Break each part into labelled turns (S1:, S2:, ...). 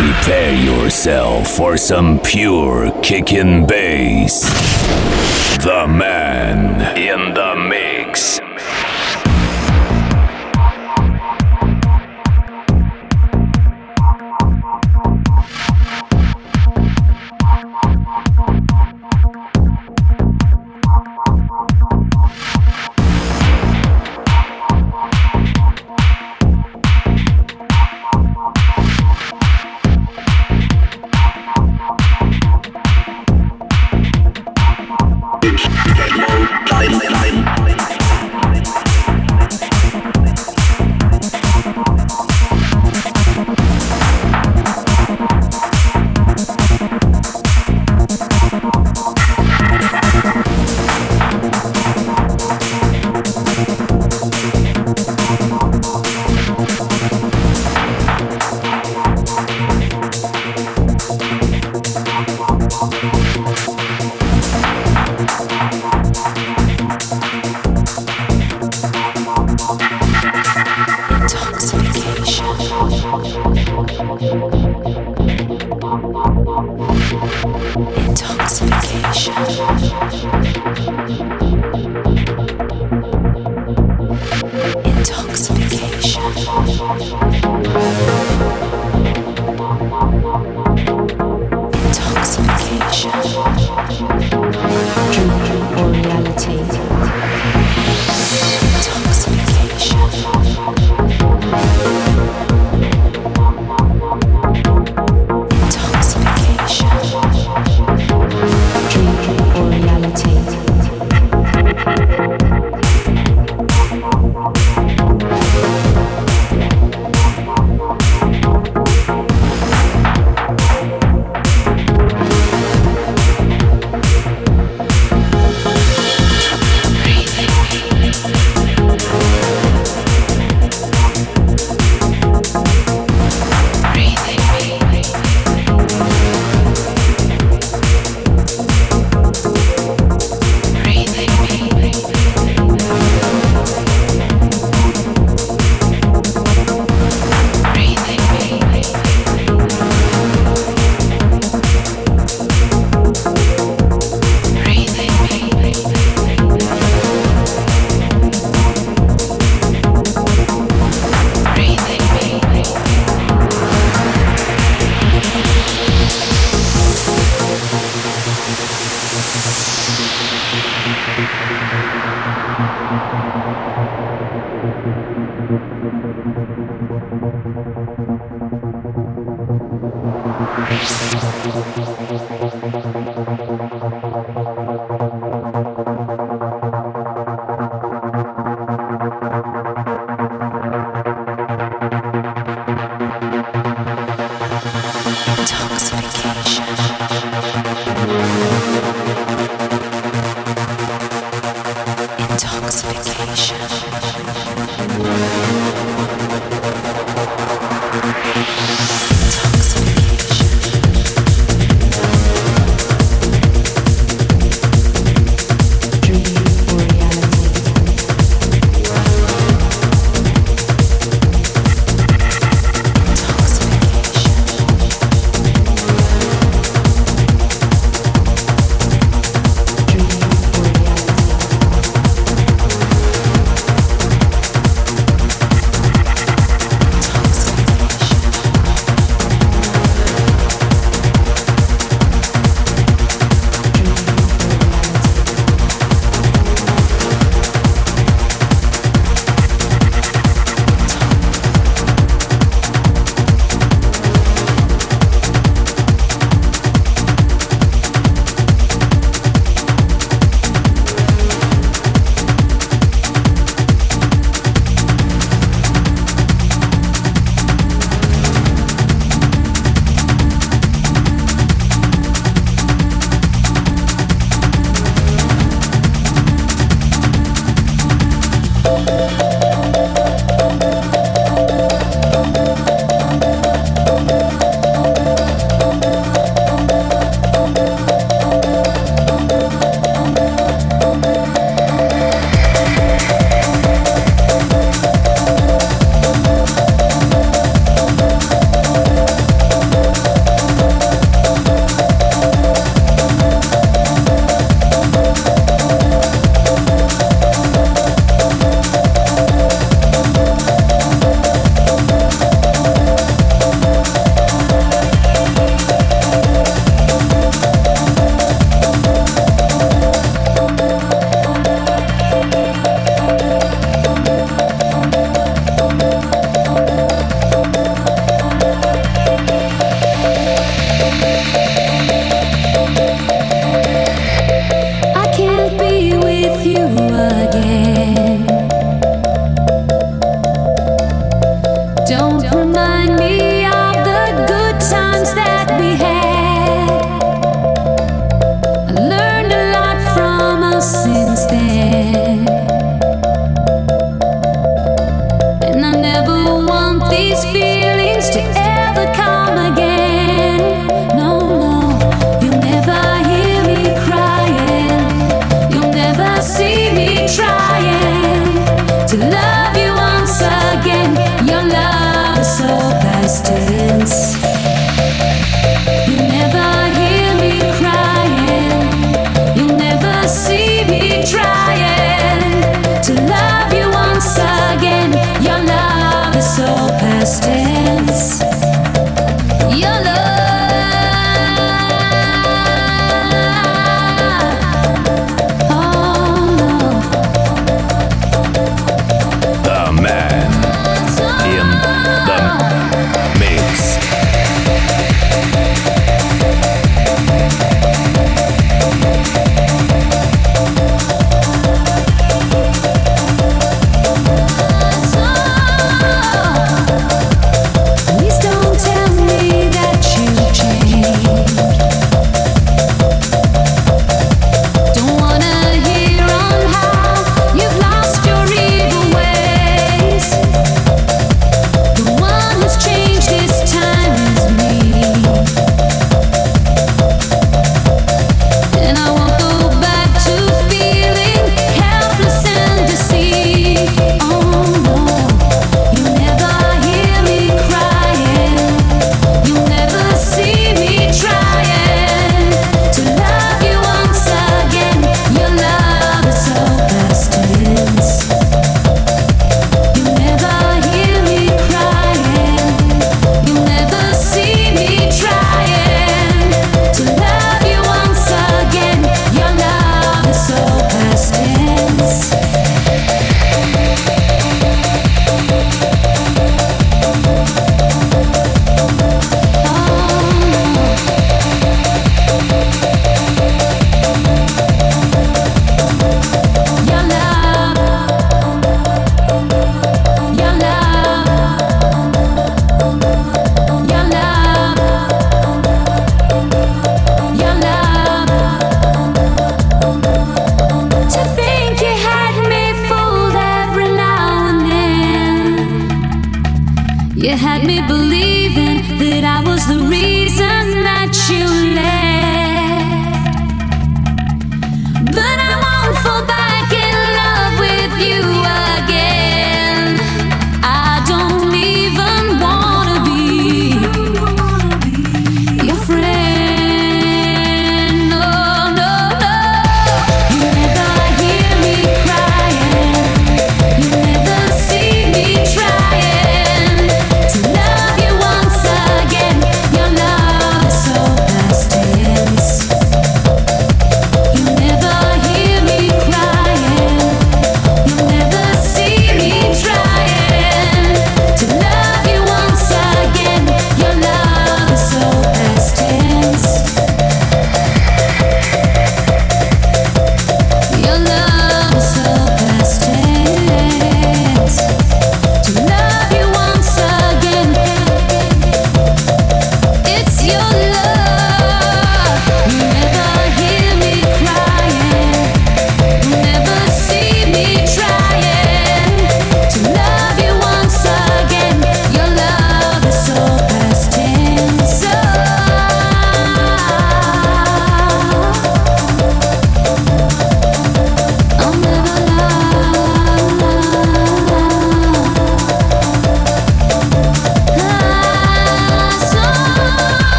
S1: Prepare yourself for some pure kicking bass. The man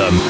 S2: them.